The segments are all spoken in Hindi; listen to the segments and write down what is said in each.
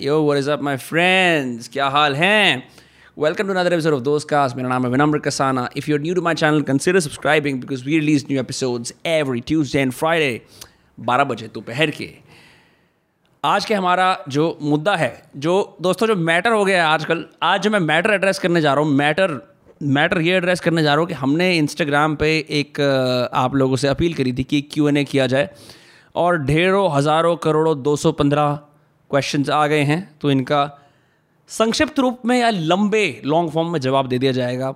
यो अप माय फ्रेंड्स क्या हाल है? Welcome to another episode of Dost cast मेरा नाम है Vinamre Kasanaa. If you new to my channel consider subscribing because we release new episodes every Tuesday and Friday बारह बजे दोपहर के। आज के हमारा जो मुद्दा है, जो दोस्तों, जो मैटर हो गया है आजकल, आज जो मैं मैटर एड्रेस करने जा रहा हूँ मैटर मैटर ये एड्रेस करने जा रहा हूँ कि हमने इंस्टाग्राम पे एक, आप लोगों से अपील करी थी कि क्यू एन ए किया जाए। और ढेरों, हज़ारों, करोड़ों, दो सौ पंद्रह क्वेश्चन आ गए हैं तो इनका संक्षिप्त रूप में या लंबे लॉन्ग फॉर्म में जवाब दे दिया जाएगा।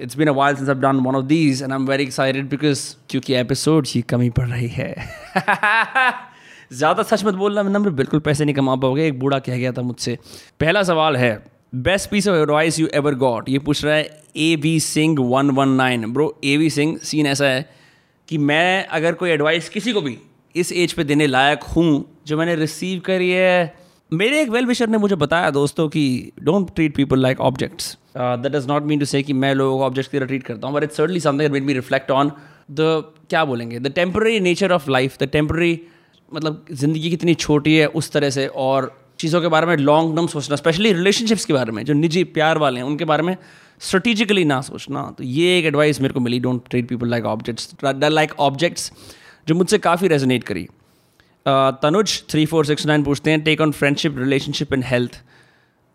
It's been a wild since done one of these and I am very excited because क्योंकि एपिसोड की कमी पड़ रही है। ज़्यादा सच मत बोलना, मैं नंबर बिल्कुल पैसे नहीं कमा पाओगे, एक बूढ़ा कह गया था मुझसे। पहला सवाल है best piece of advice you ever got ये पूछ रहा है A V Singh one one nine bro A V Singh scene ऐसा है कि मैं अगर कोई एडवाइस किसी को भी इस एज पे देने लायक हूँ, जो मैंने रिसीव करी है, मेरे एक वेल विशर ने मुझे बताया दोस्तों कि don't treat people like objects that does not mean to say कि मैं लोगों को ऑब्जेक्ट्स की तरह ट्रीट करता हूँ but it's certainly something made me reflect on the क्या बोलेंगे the temporary nature of life the temporary मतलब ज़िंदगी कितनी छोटी है उस तरह से और चीज़ों के बारे में लॉन्ग टर्म सोचना स्पेशली रिलेशनशिप्स के बारे में, जो निजी प्यार वाले हैं, उनके बारे में स्ट्रेटिजिकली ना सोचना तो ये एक एडवाइस मेरे को मिली don't treat people like objects like objects जो मुझसे काफ़ी रेजोनेट करी। Tanuj three four six nine पूछते हैं take on friendship relationship and health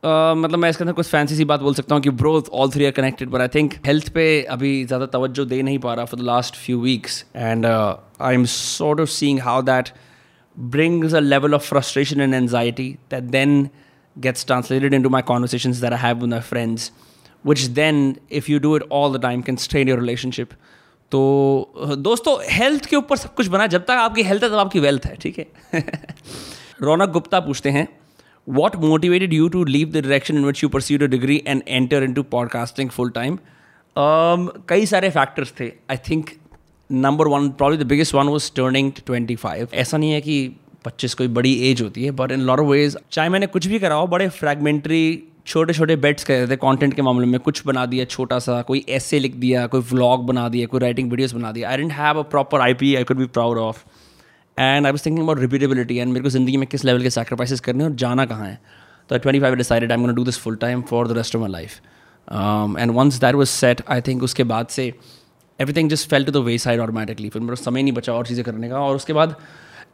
मतलब मैं इसके अंदर कुछ फैंसी सी बात बोल सकता हूँ कि both all three are connected but I think health पे अभी ज़्यादा तवज्जो दे नहीं पा रहा for the last few weeks and I am sort of seeing how that brings a level of frustration and anxiety that then gets translated into my conversations that I have with my friends, which then, if you do it all the time, can strain your relationship. तो दोस्तों हेल्थ के ऊपर सब कुछ बना जब तक आपकी हेल्थ है तब आपकी वेल्थ है ठीक है? रौनक गुप्ता पूछते हैं what motivated you to leave the direction in which you pursued a degree and enter into podcasting full time कई सारे फैक्टर्स थे. I think number one probably the biggest one was turning twenty five ऐसा नहीं है कि पच्चीस कोई बड़ी एज होती है बट इन लॉर वेज चाहे मैंने कुछ भी करा हो बड़े फ्रेगमेंट्री छोटे छोटे बेट्स कर थे कंटेंट के मामले में कुछ बना दिया छोटा सा कोई ऐसे लिख दिया, कोई व्लॉग बना दिया, कोई राइटिंग वीडियोस बना दिया। I didn't have a proper I P I could be proud of and I was thinking about repeatability and मेरे को ज़िंदगी में किस लेवल के सेक्रीफाइसेस करने और जाना कहाँ है। तो twenty five decided I am do this full time for the rest of my life and once that was set I think उसके बाद से everything just fell to the wayside automatically फिर मेरा समय नहीं बचा और चीज़ें करने का। और उसके बाद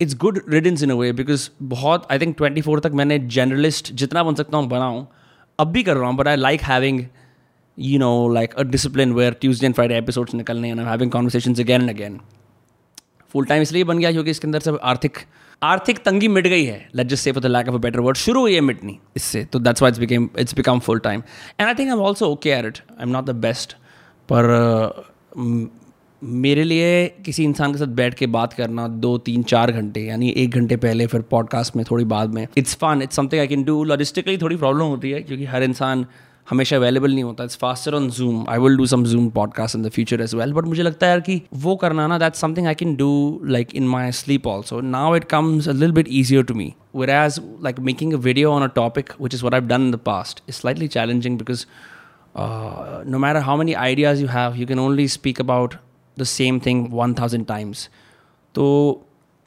it's good riddance in a way because बहुत आई थिंक ट्वेंटी फोर तक मैंने जर्नलिस्ट जितना बन सकता हूँ बनाऊँ अब भी कर रहा हूँ but I like having you know like a discipline where Tuesday and Friday episodes निकलने and having conversation again and again full time इसलिए बन गया क्योंकि इसके अंदर सब आर्थिक आर्थिक तंगी मिट गई है। Let just say for the lack of a better word शुरू हुई है मिटनी इससे। तो that's why it's became it's become full time and I think I am also okay at it I am not the best पर मेरे लिए किसी इंसान के साथ बैठ के बात करना दो, तीन, चार घंटे, यानी एक घंटे पहले, फिर पॉडकास्ट में, थोड़ी बाद में it's fun it's something I can do logistically थोड़ी प्रॉब्लम होती है, क्योंकि हर इंसान हमेशा अवेलेबल नहीं होता. It's faster on Zoom I will do some Zoom podcast in the future as well but मुझे लगता है यार कि वो करना ना that's something I can do like in my sleep also now it comes a लिल bit easier to me whereas like making a video on a topic which is what I done in the past is slightly challenging because no matter how many ideas you have you can only speak about the same thing one thousand times तो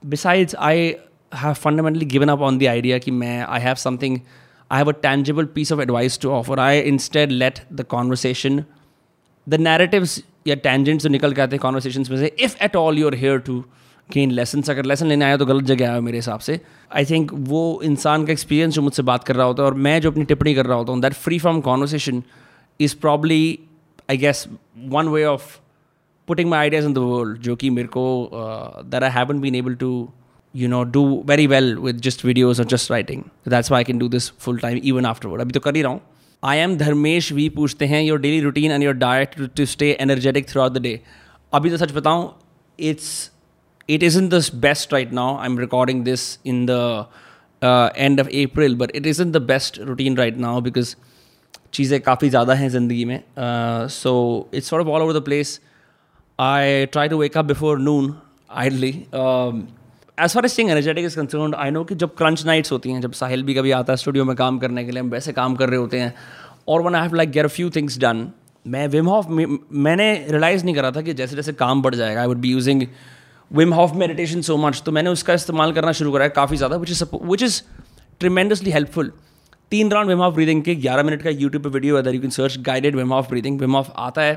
besides I have fundamentally given up on the idea कि मैं I have something I have a tangible piece of advice to offer I instead let the conversation the narratives या टेंजेंट्स जो निकल के आते हैं कॉन्वर्सेशन में से if at all you're here to gain lesson अगर लेसन लेने आया तो गलत जगह आया मेरे हिसाब से आई थिंक वो इंसान का एक्सपीरियंस जो मुझसे बात कर रहा होता है और मैं जो अपनी टिप्पणी कर रहा होता हूँ that free from conversation is probably I guess one way of putting my ideas in the world जो कि मेरे को uh, that I haven't been able to you know do very well with just videos or just writing that's why I can do this full time even afterward अभी तो कर ही रहा हूँ I am धर्मेश वी पूछते हैं your daily routine and your diet to, to stay energetic throughout the day अभी तो सच बताऊँ it's it isn't the best right now I'm recording this in the uh, end of April but it isn't the best routine right now because चीज़ें काफ़ी ज़्यादा हैं ज़िंदगी में so it's of all over the place I try to wake up before noon, idly. Um, as far as sing energetic is concern I know कि जब क्रंच नाइट्स होती हैं जब साहिल भी कभी आता है स्टूडियो में काम करने के लिए हम वैसे काम कर रहे होते हैं और one I have like get a few things done मैं विम ऑफ़ मैंने रियलाइज़ नहीं करा था कि जैसे जैसे काम बढ़ जाएगा I would be using Wim Hof meditation so much तो मैंने उसका इस्तेमाल करना शुरू करा है काफ़ी ज़्यादा which is which is tremendously helpful तीन राउंड विम ऑफ़ ब्रीदिंग के ग्यारह मिनट का यूट्यूब पर वीडियो है you can search guided Wim Hof breathing Wim Hof आता है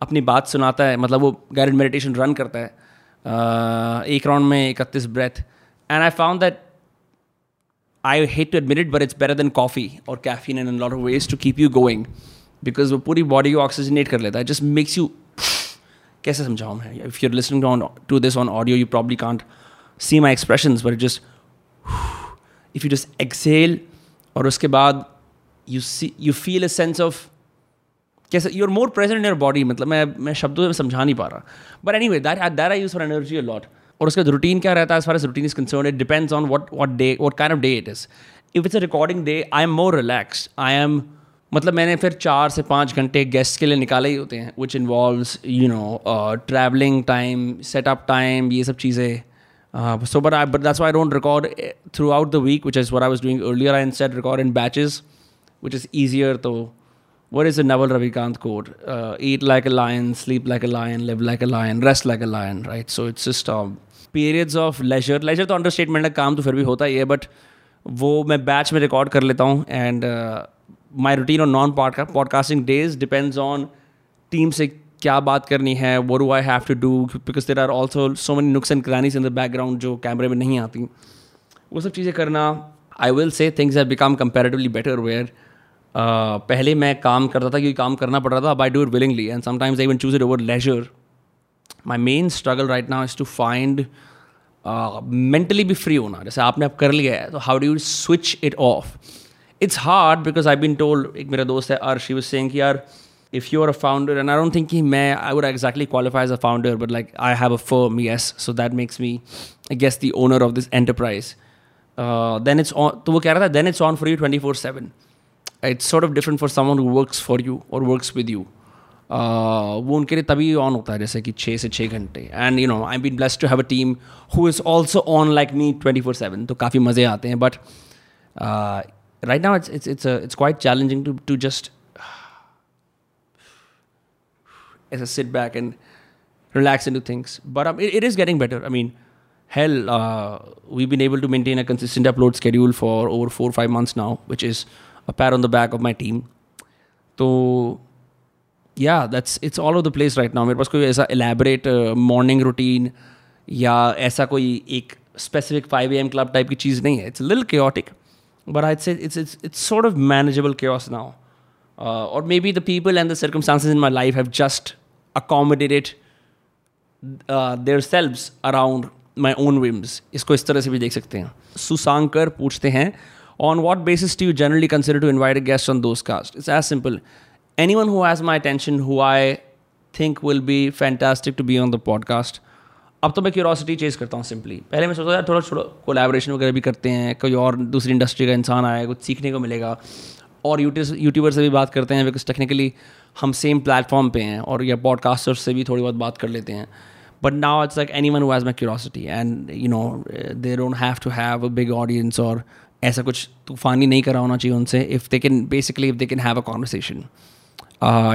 अपनी बात सुनाता है मतलब वो गाइडेड मेडिटेशन रन करता है। uh, एक राउंड में इकतीस breath and I found that I hate to admit it but it's better than coffee और caffeine and lot of ways to keep you going because वो पूरी बॉडी को ऑक्सीजनेट कर लेता है। जस्ट मेक्स यू कैसे समझाऊँ मैं? If you're listening on to this on audio you probably can't see my expression but just if you just exhale और उसके बाद you see you feel a sense of कैसे you are more present in your body मतलब मैं मैं शब्दों में समझा नहीं पा रहा। But anyway that that I use for energy a lot और उसका रूटीन क्या रहता है as far as routine is concern it depends on what what day what kind of day it is if it's a recording day I am more relax I am मतलब मैंने फिर चार से पाँच घंटे गेस्ट के लिए निकाले ही होते हैं which involves you know travelling time setup time ये सब चीज़ें। So but I but that's I don't record throughout the week which is what I was doing earlier I instead record in batches which is easier तो what is the Naval Ravikant quote? Uh, eat like a lion, sleep like a lion, live like a lion, rest like a lion, right? So it's just um, periods of leisure. Leisure तो understatement है काम तो फिर भी होता ही है बट वो मैं बैच में रिकॉर्ड कर लेता हूँ एंड माई रूटीन और non podcasting days depends on team से क्या बात करनी है वो do I have to do because there are also so many nooks and crannies in the background जो कैमरे में नहीं आती वो सब चीज़ें करना I will say things have become comparatively better where पहले मैं काम करता था, क्योंकि काम करना पड़ रहा था I do it willingly and sometimes I choose it over leisure my main struggle right now is to find mentally भी फ्री होना। जैसे आपने अब कर लिया है तो how do you switch it off it's hard because I been told एक मेरा दोस्त है आर शिव सिंह की are if you are a founder and I don't think मैं I would exactly qualify as a founder but like I have a firm yes so that makes me I guess the owner of this enterprise then it's on तो वो कह रहा था then it's on for you twenty four seven sort of different for someone who works for you or works with you uh, वो उनके लिए तभी ऑन होता है जैसे कि छः से छः घंटे and you know I been blessed to have a team who is also on like me twenty four seven तो काफ़ी मज़े आते हैं but right now it's it's it's a, it's quite challenging to to just as a sit back and relax into things. But um, it, it is getting better. I mean, hell, uh, we've been able to maintain a consistent upload schedule for over four or five months now, which is a pat on the back of my team. So yeah, that's it's all over the place right now. मेरे पास कोई ऐसा uh, morning routine या ऐसा कोई एक specific 5 a.m. club type की चीज़ नहीं है. A little chaotic. but I'd say it's it's it's sort of manageable chaos now, uh, or maybe the people and the circumstances in my life have just accommodated uh, themselves around my own whims. इसको इस तरह से भी देख सकते हैं सुसांकर पूछते हैं on what basis do you generally consider to invite a guest on those casts? It's as simple. Anyone who has my attention, who I think will be fantastic to be on the podcast, अब तो मैं क्यूरोसिटी चेज करता हूँ सिंपली पहले मैं सोचता था थोड़ा थोड़ा कोलेबोरेशन वगैरह भी करते हैं कोई और दूसरी इंडस्ट्री का इंसान आया कुछ सीखने को मिलेगा और यूट्यूबर से भी बात करते हैं बिकॉज़ टेक्निकली हम सेम प्लेटफॉर्म पे हैं और या पॉडकास्टर से भी थोड़ी बहुत बात कर लेते हैं but now it's like anyone has my curiosity and you know they don't have to have a big audience और ऐसा कुछ तूफानी नहीं करा होना चाहिए उनसे if they can basically if they can have a conversation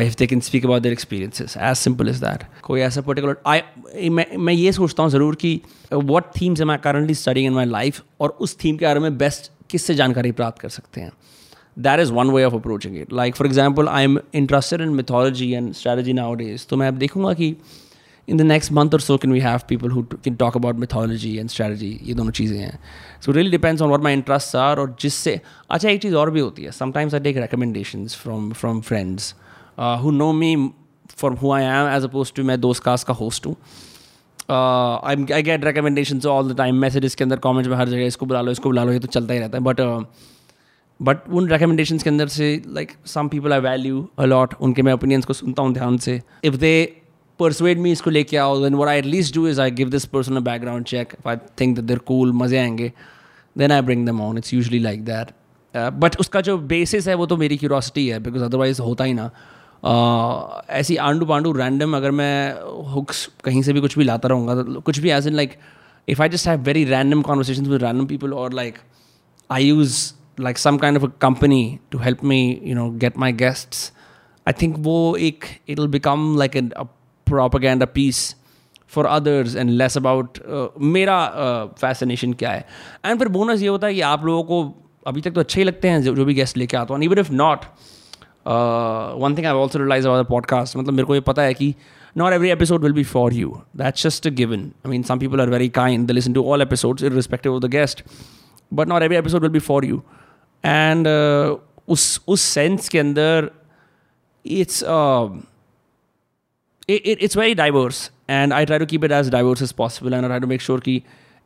if they can speak about their experiences as simple is that कोई ऐसा पर्टिकुलर आई मैं मैं ये सोचता हूँ ज़रूर कि what themes am I currently studying in my life और उस थीम के बारे में बेस्ट किससे जानकारी प्राप्त कर सकते हैं? That is one way of approaching it like for example I am interested in mythology and strategy nowadays तो मैं अब देखूँगा कि इन द नेक्स्ट मंथ और so can we have people who can talk about mythology and strategy ये दोनों चीज़ें हैं। So really depends on what my interest are और जिससे अच्छा एक चीज़ और भी होती है। Sometimes I take recommendation from from friends who know me me for I am as opposed to मैं दोस्त कास्ट का होस्ट हूँ। I I get recommendation all the time messages के अंदर कॉमेंट्स में हर जगह इसको बुला लो इसको बुला लो ये तो चलता ही रहता है। बट बट uh, उन रिकमेंडेशन के अंदर से like some people I value a lot उनके मैं ओपिनियंस को सुनता हूँ ध्यान से। इफ़ दे परसुएड मी इसको लेके आओ then what I at least do is I give this person a background check I think that they're cool मज़े आएँगे. Then I bring them on it's usually like that but उसका जो बेसिस है वो तो मेरी क्यूरोसिटी है बिकॉज़ अदरवाइज़ होता ही ना. Uh, ऐसी आंडू पांडू रैंडम अगर मैं हुक्स कहीं से भी कुछ भी लाता रहूँगा तो कुछ भी as in like if I just have very random conversation with random people और like I use like some kind of a company to help me you know get my guests I think वो एक it will become like propaganda piece for others and less about मेरा फैसिनेशन uh, क्या है? एंड फिर बोनस ये होता है कि आप लोगों को अभी तक तो अच्छे ही लगते हैं जो, जो भी गेस्ट लेके आता हूँ। Even if not one thing I also realise our podcast मतलब मेरे को ये पता है कि not every episode will be for you that's just a given I mean some people are very kind listen to all episode in respective of the guest but not every episode will be for you and उस उस सेंस के अंदर it's it's very diverse and I try to keep it as diverse is possible and try to make sure कि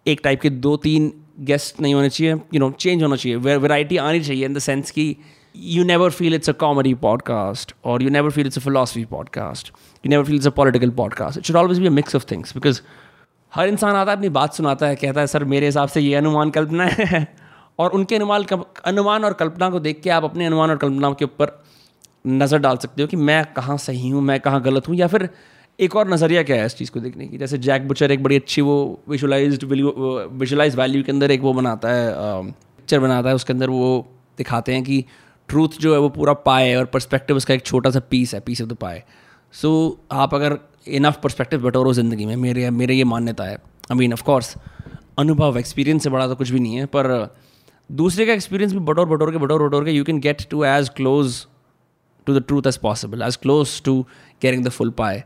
एक टाइप के दो तीन गेस्ट नहीं होने चाहिए यू नो चेंज होना चाहिए। वेराइटी आनी चाहिए इन द सेंस कि you never feel it's a comedy podcast और you never feel it's a philosophy podcast you never feel it's a political podcast it should always be mix of things because हर इंसान आता है, अपनी बात सुनाता है, कहता है, सर, मेरे हिसाब से ये अनुमान कल्पना है। और उनके अनुमान अनुमान और कल्पना को देख के आप अपने अनुमान और कल्पना के ऊपर नज़र डाल सकते हो कि मैं कहाँ सही हूँ, मैं कहाँ गलत हूँ, या फिर एक और नज़रिया क्या है इस चीज़ को देखने की? जैसे जैक बुचर एक बड़ी अच्छी वो विजुलाइज विजुलाइज वैल्यू के अंदर एक वो बनाता है पिक्चर बनाता है, उसके अंदर वो दिखाते हैं कि ट्रूथ जो है वो पूरा पाए और परस्पेक्टिव उसका एक छोटा सा पीस है peace of the pie so आप अगर इनफ परस्पेक्टिव बटोरो ज़िंदगी में, मेरे मेरे ये मान्यता है। आई मीन ऑफकोर्स अनुभव एक्सपीरियंस से बड़ा तो कुछ भी नहीं है, पर दूसरे का एक्सपीरियंस भी बटोर बटोर के बटोर बटोर के you can get to as close to the truth as possible as close to carrying the full पाए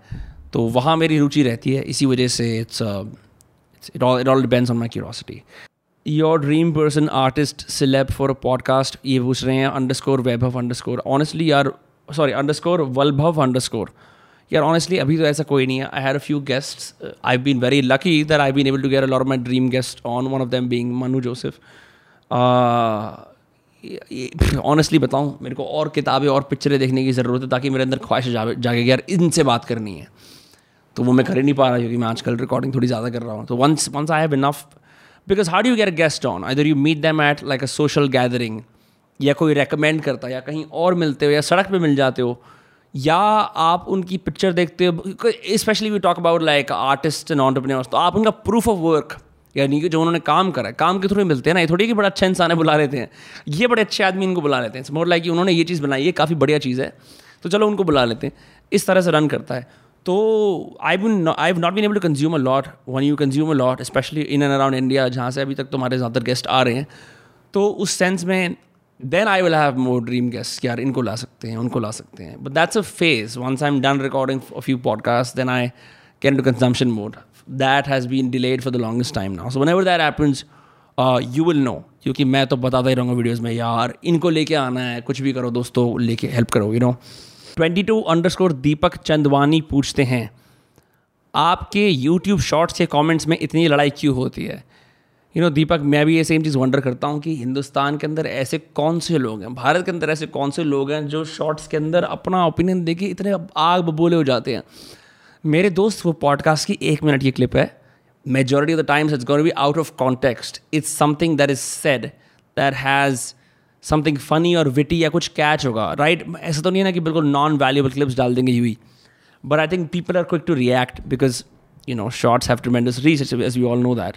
तो वहाँ मेरी रुचि रहती है, इसी वजह से it's it all it all depends on my curiosity your dream person artist celeb for a podcast ये पूछ रहे हैं underscore Vaibhav underscore honestly यार sorry underscore Valbhav underscore यार ऑनेस्टली अभी तो ऐसा कोई नहीं है. I had a few guest I been very lucky that I been able to get a of my dream guest on one of them being Manu Joseph honestly बताऊँ, मेरे को और किताबें और पिक्चरें देखने की ज़रूरत है ताकि मेरे अंदर ख्वाहिश जागे यार इनसे बात करनी है। तो वो मैं कर ही नहीं पा रहा क्योंकि मैं आजकल रिकॉर्डिंग थोड़ी ज़्यादा कर रहा हूँ। तो once once I have enough because how do get guest on इधर you meet them at like a social gathering या कोई रेकमेंड करता है या कहीं और मिलते हो, या सड़क पे मिल जाते हो, या आप उनकी पिक्चर देखते हो specially we talk about like artist and तो आप उनका प्रूफ ऑफ़ वर्क यानी कि जो उन्होंने काम करा काम के थ्रू मिलते हैं ना, ये थोड़ी कि बड़ा अच्छा इंसान है, बुला लेते हैं। ये बड़े अच्छे आदमी इनको बुला लेते हैं। मोर लाइक उन्होंने ये चीज़ बनाई है काफ़ी बढ़िया चीज़ है। तो चलो उनको बुला लेते हैं। इस तरह से रन करता है। तो I been I not been able to consume a lot when you consume a lot specially in and around India जहाँ से अभी तक तुम्हारे ज़्यादातर गेस्ट आ रहे हैं तो उस सेंस में then I will have more dream guest यार इनको ला सकते हैं, उनको ला सकते हैं। But that's a phase once I am done recording few podcast then I can to consumption mode that has been delayed for the longest time now so whenever that happens you will know क्योंकि मैं तो बताता ही रहूँगा वीडियोज़ में यार इनको लेके आना है कुछ भी करो दोस्तों लेके हेल्प करो you know twenty two underscore Deepak Chandwani पूछते हैं आपके यूट्यूब शॉर्ट्स के कमेंट्स में इतनी लड़ाई क्यों होती है? You you know know, Deepak मैं भी ये सेम चीज़ वंडर करता हूँ कि हिंदुस्तान के अंदर ऐसे कौन से लोग हैं भारत के अंदर ऐसे कौन से लोग हैं जो शॉर्ट्स के अंदर अपना ओपिनियन दे के इतने आग बबूले हो जाते हैं? मेरे दोस्त, वो पॉडकास्ट की एक मिनट की क्लिप है। Majority of the times it's be out of context it's something that is said that has something funny और विटी या कुछ कैच होगा राइट? ऐसा तो नहीं है ना कि बिल्कुल नॉन वैल्यूबल क्लिप्स डाल देंगे Yui but I think people are quick to react because you know shorts have tremendous reach as we all know that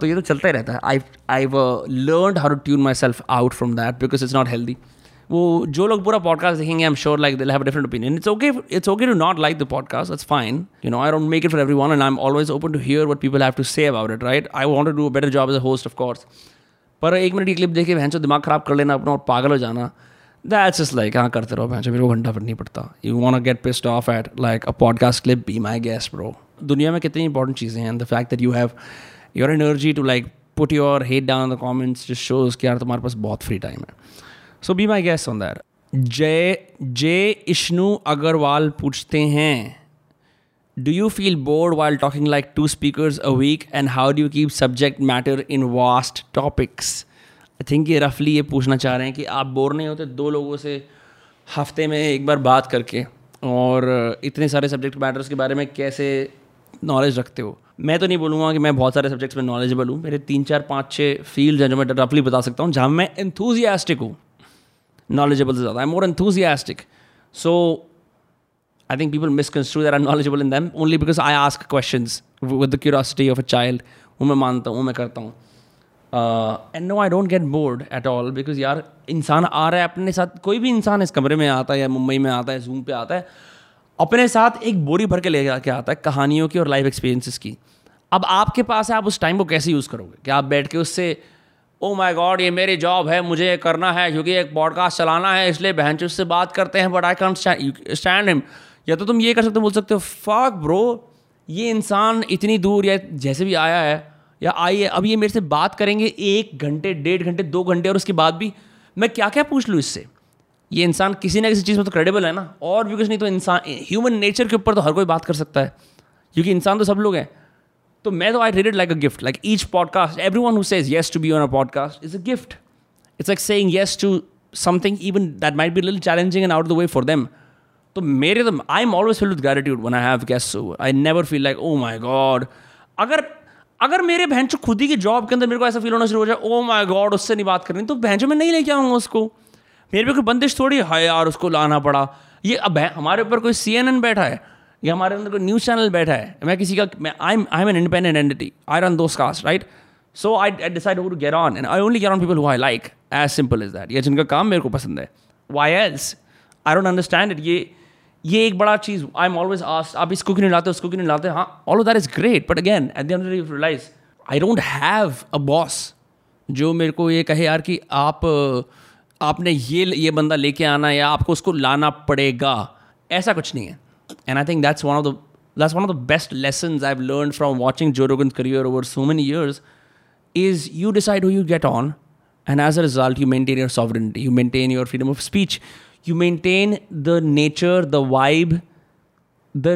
तो ये तो चलता ही रहता है। I I learn how to tune my self out from that because it's not healthy वो जो लोग पूरा पॉडकास्ट देखेंगे I am sure like they'll have different opinion it's okay it's okay to not like the podcast it's fine you know I don't make it for everyone and I am always open to hear what people have to say about it right I want to do better job as a host of course पर एक मिनट की क्लिप देखे भैंसो दिमाग ख़राब कर लेना अपना और पागल हो जाना। दैट्स जस्ट लाइक हाँ करते रहो भैंसो मेरे को घंटा फिर नहीं पड़ता। You won't get pissed off at like a podcast clip be my guest bro दुनिया में कितनी इंपॉर्टेंट चीज़ें हैं the fact that you have your energy to like put your head down the comments just shows कि यार तुम्हारे पास बहुत फ्री टाइम है। So be my guest on that Jai Jai Ishnu Agarwal पूछते हैं do you feel bored while talking like to speakers a weekend how do you keep subject matter in vast topics I think ये रफली ये पूछना चाह रहे हैं कि आप बोर नहीं होते दो लोगों से हफ़्ते में एक बार बात करके, और इतने सारे सब्जेक्ट मैटर्स के बारे में कैसे नॉलेज रखते हो? मैं तो नहीं बोलूँगा कि मैं बहुत सारे सब्जेक्ट्स में नॉलेजेबल हूँ। मेरे तीन, चार, पाँच छः फ़ील्ड हैं जो मैं रफली बता सकता हूँ, जहाँ मैं एंथुजियास्टिक हूँ। नॉलेजेबल से ज़्यादा I more enthusiastic so I think people misconstrue that I'm knowledgeable in them only because I ask questions with the curiosity of a child. वो मैं मानता हूँ, वो मैं करता हूँ। And no I don't get bored at all because यार, इंसान आ रहा है, अपने साथ कोई भी इंसान इस कमरे में आता है या मुंबई में आता है जूम पे आता है, अपने साथ एक बोरी भर के ले के आता है कहानियों की और लाइफ एक्सपीरियंसेस की। अब आपके पास है, आप उस टाइम को कैसे यूज़ करोगे? क्या आप बैठ के उससे ओ माई गॉड ये मेरी जॉब है, मुझे ये करना है, क्योंकि एक पॉडकास्ट चलाना है, इसलिए बहन उससे बात करते हैं but I can't stand him या तो तुम ये कर सकते हो, बोल सकते हो फाक ब्रो ये इंसान इतनी दूर, या जैसे भी आया है, या आई है, अब ये मेरे से बात करेंगे एक घंटे, डेढ़ घंटे, दो घंटे और उसके बाद भी, मैं क्या क्या पूछ लूँ इससे? ये इंसान किसी ना किसी चीज़ में तो क्रेडिबल है ना? और भी कुछ नहीं तो इंसान ह्यूमन नेचर के ऊपर तो हर कोई बात कर सकता है, क्योंकि इंसान तो सब लोग हैं। तो मैं तो I read like a gift like each podcast everyone says yes to be on a podcast is a gift it's like saying yes to something even that might be lil challenging and out the way for them तो मेरे तो I am always feel with gratitude when I have guest I never feel like oh my God अगर अगर मेरे बहन चो खुद ही की जॉब के अंदर मेरे को ऐसा फील होना शुरू हो जाए ओ माई गॉड उससे नहीं बात करनी तो बहन चो मैं नहीं लेके आऊँगा उसको। मेरे पे कोई बंदिश थोड़ी है यार, उसको लाना पड़ा। ये अब हमारे ऊपर कोई सी एन एन बैठा है। या हमारे अंदर कोई न्यूज़ चैनल बैठा है। मैं किसी का मैं I I am an independent entity I run Dostcast right so I I decide to get on and I only get on people who I like as simple is that ये जिनका काम मेरे को पसंद है। Why else I don't understand it ये ये एक बड़ा चीज़ आई एम ऑलवेज आस्ट आप इसको क्यों नहीं लाते, उसको क्यों नहीं लाते? हाँ all that is great but again at the realise I don't have a boss जो मेरे को ये कहे यार कि आप, आपने ये ये बंदा लेके आना या आपको उसको लाना पड़ेगा। ऐसा कुछ नहीं है। And I think that's one of the that's one of the best lessons I've learned from watching Joe Rogan's career over so many years is you decide who you get on and as a result you maintain your sovereignty you maintain your freedom of speech you maintain the nature the vibe the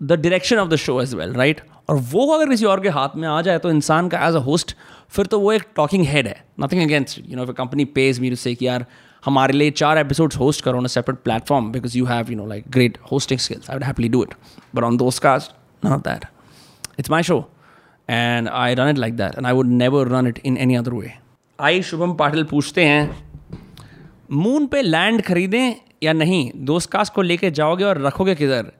the direction of the show as well right और वो अगर किसी और के हाथ में आ जाए तो इंसान का एज अ होस्ट फिर तो वो एक टॉकिंग हेड है nothing against you know company pays me से कि यार हमारे लिए चार एपिसोड्स होस्ट करो a separate platform because you have you know like great hosting skills I would happily do it but on Dostcast not that it's my show and I run it like that and I would never run it in any other way I Shubham Patil पूछते हैं मून पे लैंड खरीदें या नहीं? दोस्त कास्ट को लेके जाओगे और रखोगे किधर?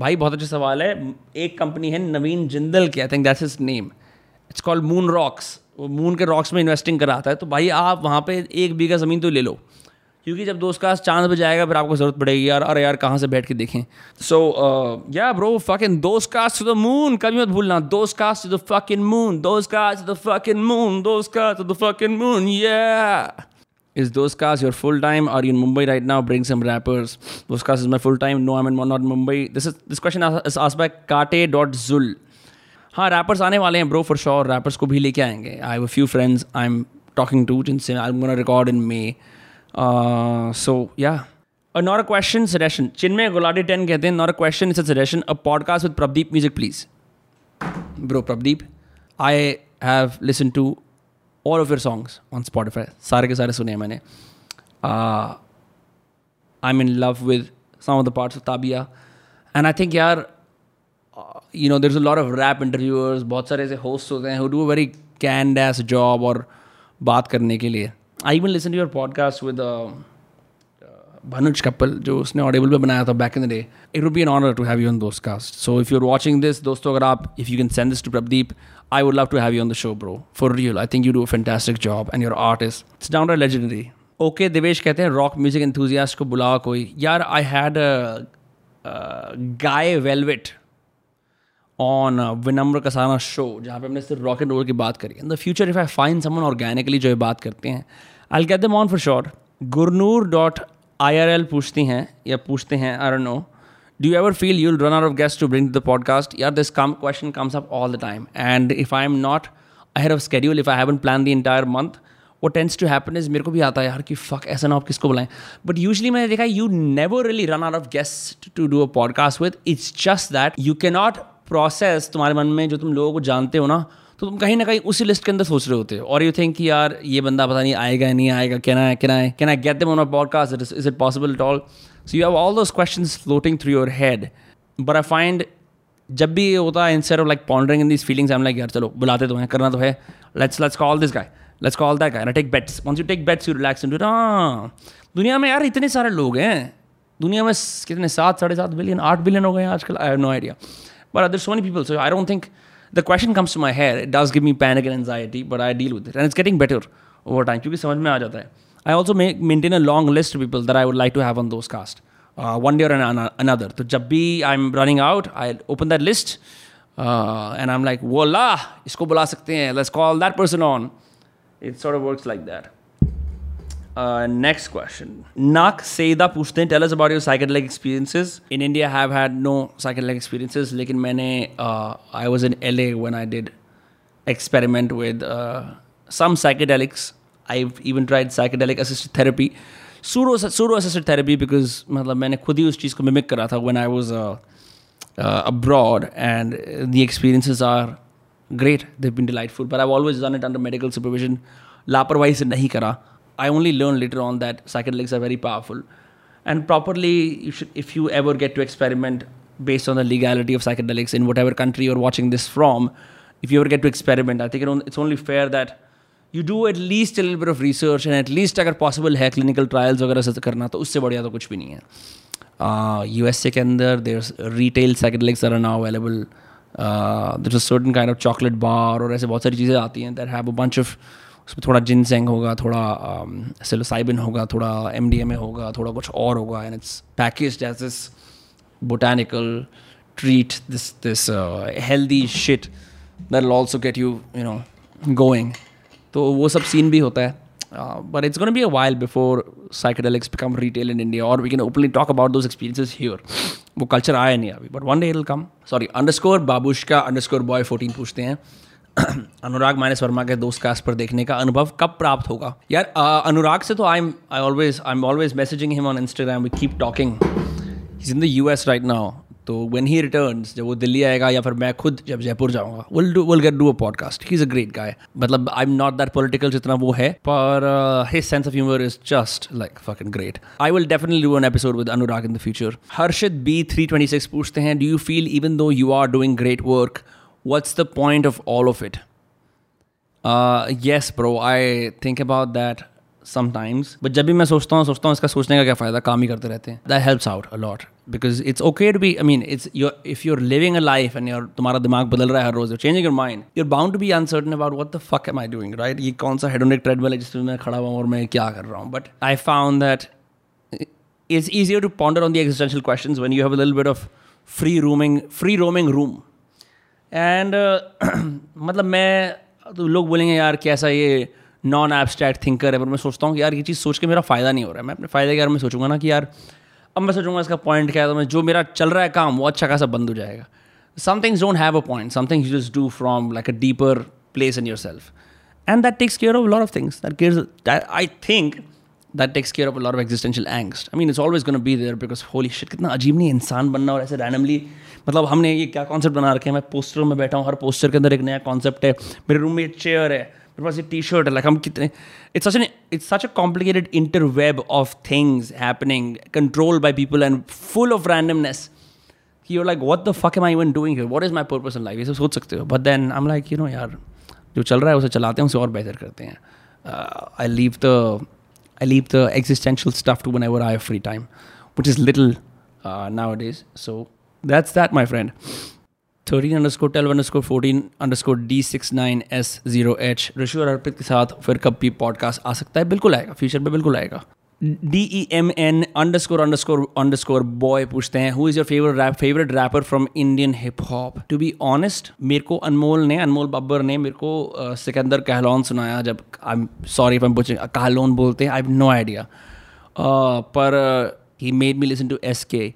भाई, बहुत अच्छा सवाल है। एक कंपनी है नवीन जिंदल की I think that's is name it's called moon rocks moon के रॉक्स में इन्वेस्टिंग कराता है तो भाई आप वहाँ पे एक बीघा ज़मीन तो ले लो क्योंकि जब दोस्त का चाँद पे जाएगा फिर आपको ज़रूरत पड़ेगी यार अरे यार कहाँ से बैठ के देखें so yeah bro fucking Dostcast to the moon कभी मत भूलना Dostcast to the fucking moon Dostcast to the fucking moon Dostcast to the fucking moon या Is those cars your full time? Are you in Mumbai right now? Bring some rappers. Those cars is my full time. No, I'm in, not in Mumbai. This is this by Kate.zul. हाँ रैपर्स आने वाले हैं ब्रो फॉर श्योर रैपर्स को भी लेके आएँगे. I have few friends I am talking to जिनसे I am recording may so yeah not a question suggestion Chinmay Gulati ten कहते हैं not a question is a suggestion a podcast with Pradeep music please bro Pradeep I have listen to all of your songs on Spotify सारे के सारे सुने हैं मैंने. I am in love with some of the parts of Tabia and I think यार you know there is a lot of rap interviewers बहुत सारे ऐसे होस्ट होते हैं who do very canned S job और बात करने के लिए। I even listen to your podcast with Bhanuj Kappal, जो उसने ऑडिबल पे बनाया था back in the day it would be an honour to have you on Dostcast so if you are watching this दोस्तों, अगर आप if you can send this to Pradeep I would love to have you on the show bro for real I think you do fantastic job and your art is it's down legendary okay Divesh कहते हैं रॉक म्यूज़िक एंथुजियास्ट को बुलाओ कोई। यार I had guy velvet on Vinamr Kasana show जहाँ पे हमने सिर्फ़ रॉक एंड रोल की बात करी in the future if I find someone organically जो ये बात करते हैं I get them on for sure Gurnoor dot I R L पूछती हैं, या पूछते हैं don't know do you ever feel you'll run out of guest to bring the podcast यार this come question comes up all the time and if I am not I have schedule if I haven't plan the entire month वो टेंस टू हैपन इज़ मेरे को भी आता है, यार, कि फक ऐसा ना आप किसको बुलाएँ। बट यूजली मैंने देखा you never really run out of guest to do a podcast with it's just that you can not process तुम्हारे मन में जो तुम लोगों को जानते हो ना तो तुम कहीं ना कहीं उसी लिस्ट के अंदर सोच रहे होते हो। और यू थिंक कि यार, ये बंदा पता नहीं आएगा नहीं आएगा can I can I can I get them on podcast is it possible at all so you have all those question floating through your head but I find जब भी ये होता है instead of like pondering in this feelings I am like यार चलो, बुलाते तो हैं, करना तो है। Let's let's call this guy let's call that guy take bets once you take bets you relax in दुनिया में यार इतने सारे लोग हैं। दुनिया में कितने, सात, साढ़े सात बिलियन आठ बिलियन हो गए हैं आजकल। I have no idea But other so many people so I don't think the question comes to my head. It does give me panic and anxiety, but I deal with it. And it's getting better over time क्योंकि समझ में आ जाता है I also make, maintain a long list of people that I would like to have on those cast. One day और अनदर तो जब भी I am running out I open that list and I am like वो ला इसको बुला सकते हैं let's call that person on it sort of works like that Next question नाक सेदा पूछते हैं tell about your cycle experiences in India have had no cycle experiences लेकिन मैंने I was in L A one I did experiment with some psychedelics I even tried psychedelic assisted therapy सूरो assisted therapy because मतलब मैंने खुद ही उस चीज़ को मिमिक करा था when I was abroad and the experiences are great दिन delightful but I always done it under medical supervision लापरवाही से नहीं करा। I only learned later on that psychedelics are very powerful. And properly, you should, if you ever get to experiment based on the legality of psychedelics in whatever country you're watching this from, if you ever get to experiment, I think it's only fair that you do at least a little bit of research and at least अगर possible है clinical trials वगैरह से करना तो उससे बढ़िया तो कुछ भी नहीं है यू एस ए के अंदर there retail psychedelics are now available there a certain kind of chocolate bar और ऐसे बहुत सारी चीज़ें आती हैं that have a bunch of उसमें थोड़ा जिनसेंग होगा, थोड़ा सेलोसाइबिन होगा, थोड़ा एम डी एम ए होगा, थोड़ा कुछ और होगा and it's package as this botanical treat this this healthy shit that will also get you you know going तो वो सब सीन भी होता है। But it's gonna be a while before psychedelics become retail in India और we can openly talk about those experiences here वो कल्चर आया नहीं अभी but one day it come sorry underscore Babush का अंडर स्कोर बॉय फोर्टीन पूछते हैं। अनुराग माइनस वर्मा के दोस्त कास्ट पर देखने का अनुभव कब प्राप्त होगा? यार अनुराग से तो I am I always I am always messaging him on Instagram we keep talking in the U S right now तो वेन ही रिटर्न जब वो दिल्ली आएगा या फिर मैं खुद जब जयपुर जाऊँगा will do will get do a podcast he is a great guy मतलब I am not that political जितना वो है, पर his sense of humour is just like fucking great I will definitely do an episode with Anurag in the future Harshit B three twenty six पूछते हैं do you feel even though you are doing great work what's the point of all of it? Uh, yes, bro. I think about that sometimes. But जब भी मैं सोचता हूँ सोचता हूँ इसका सोचने का क्या फ़ायदा काम ही करते रहते हैं That helps out a lot because it's okay to be. I mean, it's you're if you're living a life and you're तुम्हारा दिमाग बदल रहा है हर रोज you're changing your mind. You're bound to be uncertain about what the fuck am I doing, right? ये कौन सा hedonic treadmill है जिसमें मैं खड़ा हुआ और मैं क्या कर रहा हूँ. But I found that it's easier to ponder on the existential questions when you have a little bit of free roaming, free roaming room. And uh, मतलब मैं तो लोग बोलेंगे यार कैसा ये नॉन एब्स्ट्रैक्ट थिंकर है? पर मैं सोचता हूँ कि यार ये चीज़ सोच के मेरा फ़ायदा नहीं हो रहा है। मैं अपने फ़ायदे के बारे में सोचूँगा ना कि यार अब मैं सोचूँगा इसका पॉइंट क्या है तो मैं जो मेरा चल रहा है काम वो अच्छा खासा बंद हो जाएगा। Some things don't have a point some things just do from like a deeper place in your self and that takes care of lot of things that care I think that takes care of lot of existential angst I mean it's always gonna be there because holy shit कितना अजीब नहीं इंसान बनना और ऐसे रैंडमली मतलब हमने ये क्या कॉन्सेप्ट बना रखे हैं? मैं पोस्टर में बैठा हूँ हर पोस्टर के अंदर एक नया कॉन्सेप्ट है। मेरे रूम में एक चेयर है मेरे पास ये टी शर्ट है लाइक हम कितने it's such an it's such a complicated inter web of things happening control by people and full of randomness कि you're like what the fuck am I even doing what is my purpose in life ये सब सोच सकते हो। But then I am like you know यार जो चल रहा है उसे चलाते हैं उसे और बेहतर करते हैं। I leave the I leave the existential stuff to whenever I have free time, which is little uh, nowadays. So that's that, my friend. 13 underscore 12 underscore 14 underscore D69S0H Rishi और अर्पित के साथ फिर कब भी पॉडकास्ट आ सकता है? बिल्कुल आएगा फ्यूचर में बिल्कुल आएगा। D E M N underscore underscore underscore boy पूछते हैं who is your favourite rap favourite rapper from Indian hip hop to be honest मेरे को अनमोल ने अनमोल बब्बर ने मेरे को सिकंदर कहलोन सुनाया जब आई एम सॉरी इफ़ पूछे कहलोन बोलते हैं आई हैव नो आइडिया पर he made me listen to S K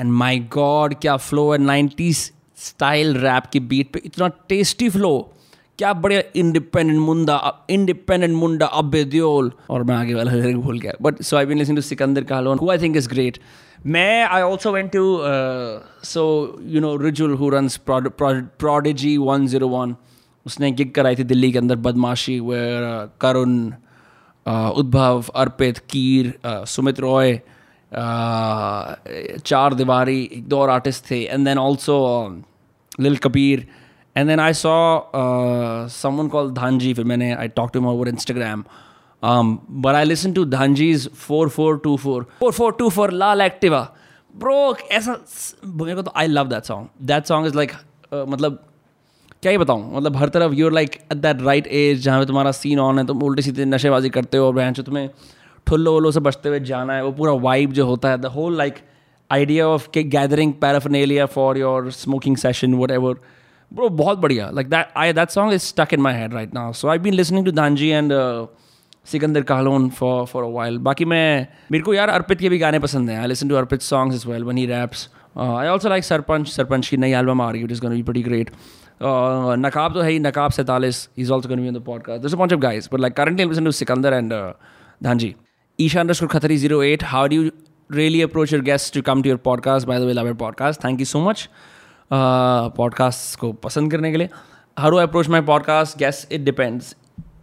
and my god क्या फ्लो है? नाइन्टीज स्टाइल रैप की बीट पे इतना टेस्टी फ्लो क्या बढ़िया इंडिपेंडेंट मुंडा इंडिपेंडेंट मुंडा अबे दियोल और मैं आगे वाला भूल गया। But so I been listening to Sikander Kahlon who I think is great मैं I also went to so you know Rijul who runs Prodigy one zero one उसने गिग कराई थी दिल्ली के अंदर, बदमाशी वेयर करुण उद्भव, अर्पित, कीर सुमित रॉय चार दीवारी एक दो और आर्टिस्ट थे एंड देन ऑल्सो लिल Kabir then I saw uh, someone called Dhanji. फिर मैंने I talked to him over Instagram. Um, but I listened to Dhanji's 4424. 4424 Lal Activa. Bro, ऐसा मेरे को तो love that song. That song is like uh, मतलब क्या ही बताऊँ मतलब हर तरफ़ you're like at that right edge जहाँ पे तुम्हारा सीन ऑन है तुम उल्टे सीधे नशेबाजी करते हो और बहन तुम्हें ठुल्लो वुल्लो से बचते हुए जाना है, वो पूरा वाइब जो होता है the whole like idea of के gathering paraphernalia for your smoking session whatever bro बहुत बढ़िया। Like that I that song is stuck in my head right now so I been listening to Dhanji and Sikander Kahlon for for a while बाकी मैं, मेरे को यार अर्पित के भी गाने पसंद हैं। I listen to Arpit songs as well when he raps I also like Sarpanch Sarpanch की नई एल्बम आ रही it is gonna be pretty great Naqab तो है ही नकाब सैतालीस. Is also gonna be on the podcast this bunch of guys but like currently listen to Sikander and Dhanji under Khatri zero how do you really approach your guests to come to your podcast. By the way, love your podcast. Thank you so much. Podcast को पसंद करने के लिए। How do approach my podcast guess it depends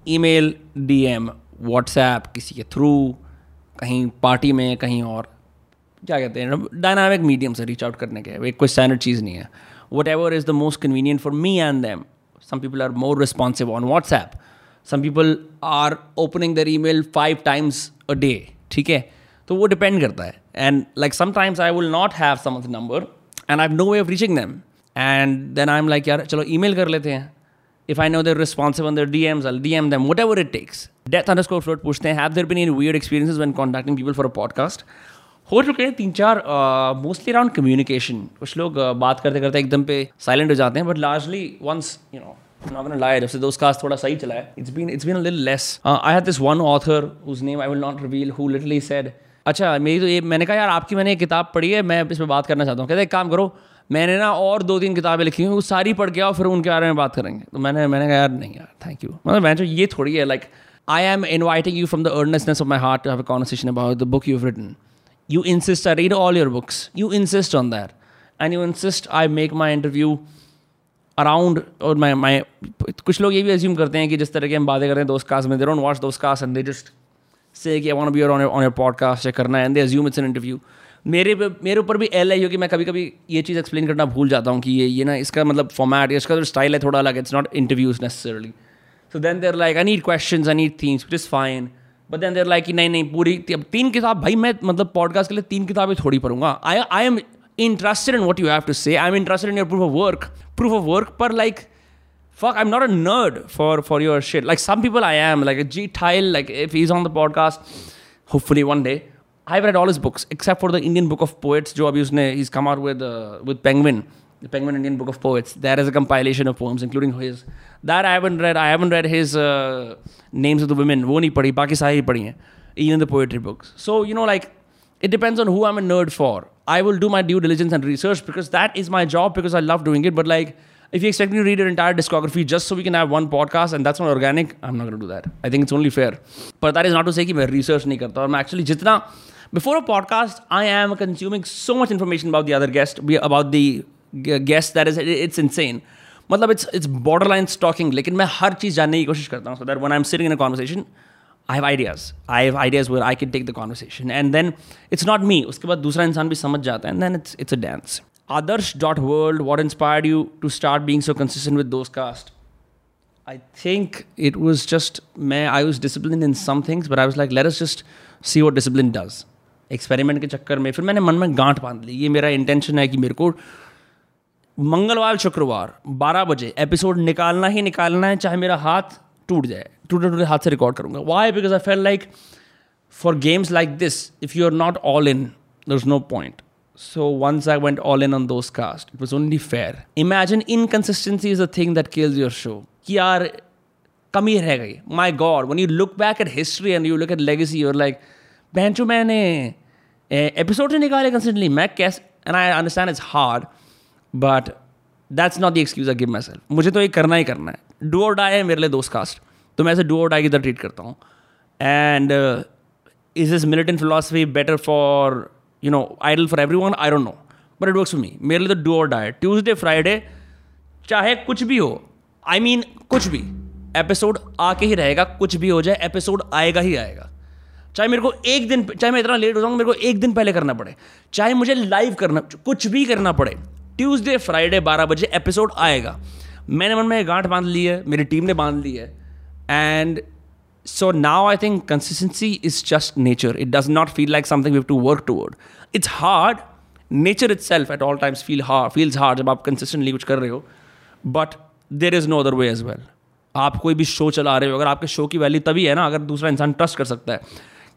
email D M WhatsApp किसी के थ्रू कहीं पार्टी में कहीं और। क्या कहते हैं? डायनामिक मीडियम से रीच आउट करने के। एक कोई स्टैंडर्ड चीज़ नहीं है। Whatever is the most convenient for me and them some people are more responsive on WhatsApp some people are opening their email five times a day ठीक है? तो वो डिपेंड करता है. And like sometimes I will not have some number and I no way of reaching them and then I am like यार चलो ई मेल कर लेते हैं. If I know they're responsive on their D Ms D M them whatever it takes death underscore float पूछते हैं have there been in weird experiences when contacting people for a podcast हो चुके हैं तीन चार मोस्टली अराउंड कम्युनिकेशन कुछ लोग uh, बात करते करते एकदम पे साइलेंट हो जाते हैं but largely once you know not gonna lie, जब से दोस्त कास्ट थोड़ा सही चला it's been it's been a little less. I had this one author whose name I will not reveal who literally said अच्छा मेरी तो ये मैंने कहा यार आपकी मैंने एक किताब पढ़ी है मैं इस पर बात करना चाहता हूँ कहते एक काम करो मैंने ना और दो तीन किताबें लिखी हुई वो सारी पढ़ के आओ फिर उनके बारे में बात करेंगे तो मैंने मैंने कहा यार नहीं यार थैंक यू मतलब मैं जो ये थोड़ी है like I am inviting you from the earnestness of my heart to have conversation about the book you written you insist I read all your books. You insist on that. And you insist I make my interview around और my my कुछ लोग ये भी assume करते हैं कि जिस तरह की हम बातें करते हैं दोस्त कास्ट में they don't watch those casts and they just say कि I want to be on your, on your podcast या करना है and they assume it's an interview. मेरे मेरे ऊपर भी एल आई हो कि मैं कभी कभी ये चीज़ एक्सप्लेन करना भूल जाता हूँ कि ये ये ना इसका मतलब फॉर्मेट इसका जो स्टाइल है थोड़ा अलग it's not interviews necessarily so then there like I need question I need things it is fine but then there like कि नहीं नहीं पूरी अब तीन किताब भाई मैं मतलब पॉडकास्ट के लिए तीन किताबें थोड़ी पढ़ूँगा. I I am Interested in what you have to say I am interested in your proof of work proof of work पर like fuck, I'm not a nerd for for your shit. Like some people I am, like a G Tile, like if he's on the podcast, hopefully one day. I've read all his books except for the Indian Book of Poets. जो अभी उसने he's come out with uh, with Penguin, the Penguin Indian Book of Poets. That is a compilation of poems, including his. That I haven't read. I haven't read his uh, names of the women. वो नहीं पढ़ी. बाकी सारी पढ़ी हैं. Even the poetry books. So you know, like it depends on who I'm a nerd for. I will do my due diligence and research because that is my job because I love doing it. But like if you expect me to read your entire discography just so we can have one podcast and that's not organic, I'm not going to do that. I think it's only fair. But that is not to say कि मैं research नहीं करता और मैं actually जितना before a podcast, I am consuming so much information about the other guest, about the guest that is it's insane. मतलब it's it's borderline stalking. लेकिन मैं हर चीज़ जानने की कोशिश करता हूँ so that when I'm sitting in a conversation, I have ideas. I have ideas where I can take the conversation. And then it's not me. उसके बाद दूसरा इंसान भी समझ जाता है and then it's it's a dance. Adarsh.world, what inspired you to start being so consistent with those cast? I think it was just, man, I was disciplined in some things, but I was like, let us just see what discipline does. Experiment के चक्कर में फिर मैंने मन में गांठ बाँध ली ये मेरा इंटेंशन है कि मेरे को मंगलवार शुक्रवार 12 बजे एपिसोड निकालना ही निकालना है चाहे मेरा हाथ टूट जाए टूटे टूटे हाथ से रिकॉर्ड करूँगा। Why because I feel like for games like this if you are not all in there is no point So once I went all in on those casts, it was only fair. Imagine inconsistency is the thing that kills your show. कि यार कमी रह गई। My God when you look back at history and you look at legacy you're like बेंचो मैंने एपिसोड से निकाले कंसिस्टेंटली मैं कैस and I understand it's hard but that's not the excuse I give myself मुझे तो ये करना ही करना है। डू और डाई है मेरे लिए दोस्त कास्ट। तो मैं ऐसे डू और डाई की तरह ट्रीट करता हूँ। And is this militant philosophy better for you know ideal for everyone I don't know but it works me मेरे लिए तो do or die Tuesday Friday चाहे कुछ भी हो आई I मीन mean, कुछ भी एपिसोड आके ही रहेगा कुछ भी हो जाए एपिसोड आएगा ही आएगा। चाहे मेरे को एक दिन चाहे मैं इतना लेट हो जाऊँ मेरे को एक दिन पहले करना पड़े। चाहे मुझे लाइव करना कुछ भी करना पड़े। ट्यूसडे फ्राइडे बारह बजे एपिसोड आएगा। मैंने मन में गांठ बाँध ली है मेरी टीम ने बाँध ली है and So now I think consistency is just nature. It does not feel like something we have to work toward. It's hard. Nature itself at all times feel hard, feels hard जब आप consistently कुछ कर रहे हो but there is no other way as well आप कोई भी शो चला रहे हो अगर आपके शो की वैल्यू तभी है ना अगर दूसरा इंसान ट्रस्ट कर सकता है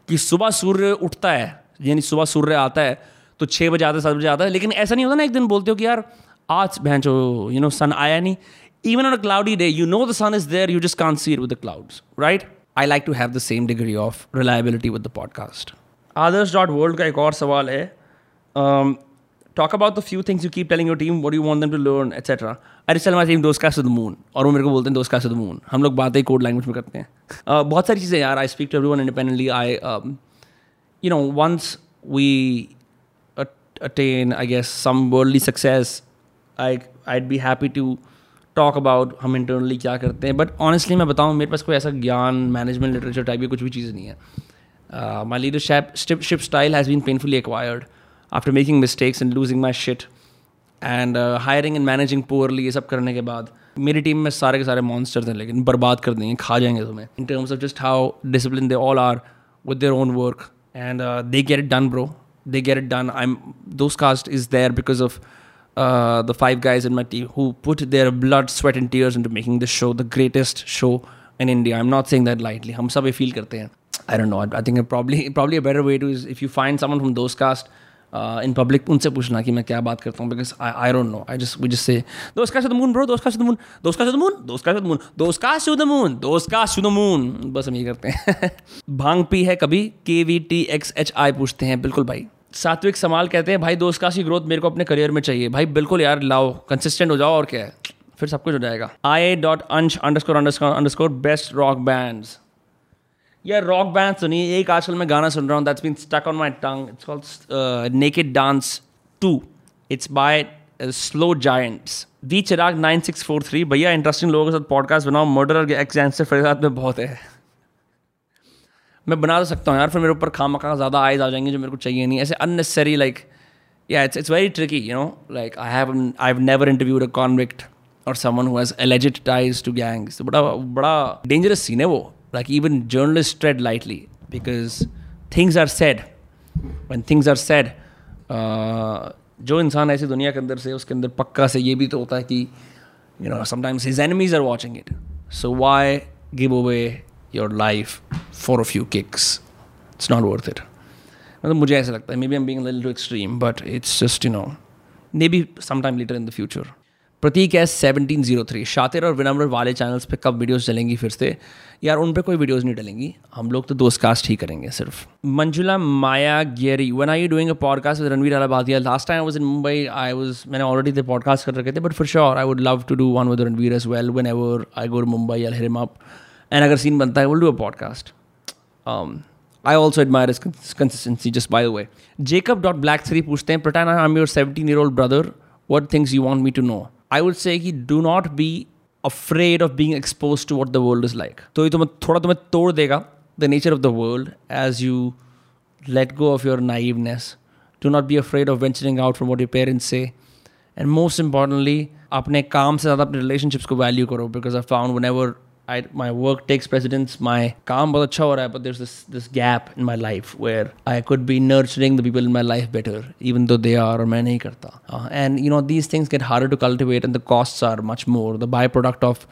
कि सुबह सूर्य उठता है यानी सुबह सूर्य आता है तो छः बजे आता है सात बजे आता है लेकिन ऐसा नहीं होता ना एक दिन बोलते हो कि यार आज बहन जो यू नो सन आया नहीं even on a cloudy day you know the sun is there you just can't see it with the clouds right i like to have the same degree of reliability with the podcast others.world का एक और सवाल है um, talk about the few things you keep telling your team what do you want them to learn etc I just tell my team those guys to the moon और वो मेरे को बोलते हैं those guys to the moon हम लोग बातें कोड लैंग्वेज में करते हैं uh, बहुत सारी चीज़ें यार I speak to everyone independently I um, you know once we attain, I guess, some worldly success, I I'd be happy to talk about हम इंटरनली क्या करते हैं बट ऑनेस्टली मैं बताऊँ, मेरे पास कोई ऐसा ज्ञान मैनेजमेंट लिटरेचर टाइप की कुछ भी चीज़ नहीं है। My leadership ship style has been painfully acquired after making mistakes and losing my shit and hiring and managing poorly ये सब करने के बाद मेरी टीम में सारे के सारे मॉन्स्टर्स हैं, लेकिन बर्बाद कर देंगे, खा जाएँगे तुम्हें। In terms of just how discipline they all are with their own work and they get it done bro they get it done. I'm, those cast is there because of the five guys in my team who put their blood sweat and tears into making this show the greatest show in India I am not saying that lightly हम सब ये फील करते हैं. आई dot know I think probably probably a better way to is if you find someone from those cast in public उनसे पूछना कि मैं क्या बात करता हूँ because I I don't know I just we say दोस्त का मून ब्रो दोस्त का मून दोस्त का मून दोस्त का मून दोस्त का शुद्ध मून दोस्त का शुद्ध मून बस हम ये करते हैं. भाँग पी है कभी? K V T X H I पूछते हैं. बिल्कुल भाई. सात्विक समाल कहते हैं, भाई दोस्त की ग्रोथ मेरे को अपने करियर में चाहिए। भाई, बिल्कुल यार, लाओ कंसिस्टेंट हो जाओ, और क्या है? फिर सब कुछ हो जाएगा। I dot Ansh underscore underscore best rock band यार रॉक बैंड सुनिए एक आजकल मैं गाना सुन रहा हूँ that's been stuck on my tongue it's called naked dance to it's by Slow Giants the Chirag nine six four three भैया इंटरेस्टिंग लोगों के साथ पॉडकास्ट बनाओ। मर्डर और एक्सैंसर फरीदाबाद में बहुत है। मैं बना तो सकता हूँ यार, फिर मेरे ऊपर खाम खा ज़्यादा आइज़ आ जाएँगे जो मेरे को चाहिए नहीं। ऐसे अननेसेसरी लाइक या it's it's very tricky you know like I have I have never interviewed a convict और someone who has alleged ties to gangs तो बड़ा बड़ा डेंजरस सीन है वो। Like even journalist tread lightly because things are said when things are said जो इंसान ऐसी दुनिया के अंदर से, उसके अंदर पक्का से ये भी तो होता है कि you know sometimes his enemies are watching it so why give away your life for a few kicks it's not worth it मतलब मुझे ऐसा लगता है maybe am being too extreme but it's just you know maybe some time later in the future Prateek है सेवनटीन ज़ीरो थ्री शातिर और विनम्र वाले चैनल्स पे कब वीडियोस डलेंगी फिर से? यार, उन पे कोई वीडियोस नहीं डलेंगी। हम लोग तो दोस्त कास्ट ही करेंगे सिर्फ़। मंजुला माया गेरी when I you doing a podcast with Ranveer Allahbadia last time I was in Mumbai I was मैंने ऑलरेडी थे पॉडकास्ट कर रखे थे but for sure I would love to do one with Ranveer as well whenever I go Mumbai I him up and अगर सीन बनता है will do a podcast I also admire consistency just by the way Jacob dot black three पूछते हैं प्रटाना I am your seventeen year old brother what things you want me to know I would say कि do not be afraid of being expose to what the world is like तो ये तुम्हें थोड़ा तुम्हें तोड़ देगा the nature of the world as you let go of your naiveness. Do not be afraid of venturing out from what your parents say. And most importantly, अपने काम से ज़्यादा अपने relationships को value करो because I found whenever I, my work takes precedence. My काम बहुत अच्छा हो रहा है, but there's this this gap in my life where I could be nurturing the people in my life better, even though they are or मैं नहीं करता. Uh, and you know these things get harder to cultivate, and the costs are much more. The byproduct of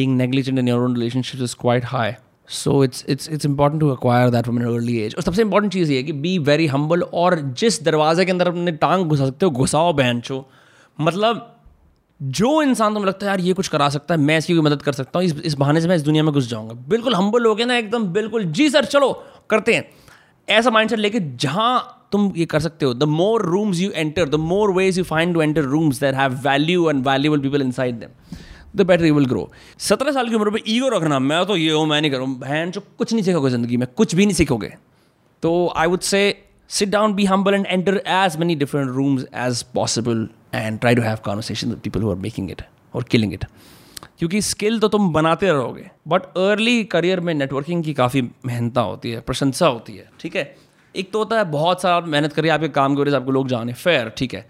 being negligent in your own relationships is quite high. So it's it's it's important to acquire that from an early age और सबसे इंपॉर्टेंट चीज़ ये है कि बी वेरी हम्बल और जिस दरवाजे के अंदर अपने टांग घुसा सकते हो घुसाओ बहन मतलब जो इंसान तुम्हें लगता है, यार, ये कुछ करा सकता है, मैं इसकी कोई मदद कर सकता हूँ, इस इस बहाने से मैं इस दुनिया में घुस जाऊँगा। बिल्कुल हम्बल हो गया ना एकदम, बिल्कुल। जी सर, चलो, करते हैं। ऐसा माइंड सेट लेके जहाँ तुम ये कर सकते हो the more rooms you enter the more ways you find to enter rooms that have value and valuable people inside them the better you will grow सत्रह साल की उम्र पर ईगो रखना, मैं तो ये हूँ, मैं नहीं करूँ। बहन, जो कुछ नहीं सीखोगे ज़िंदगी में, कुछ भी नहीं सीखोगे। तो I would say sit down be humble and enter as many different rooms as possible. And try to have conversation people who are making it or killing it. क्योंकि स्किल तो तुम बनाते रहोगे बट अर्ली करियर में नेटवर्किंग की काफ़ी मेहनता होती है प्रशंसा होती है ठीक है एक तो होता है बहुत सारा मेहनत करिए आपके काम की वजह से आपको लोग जाने फेयर ठीक है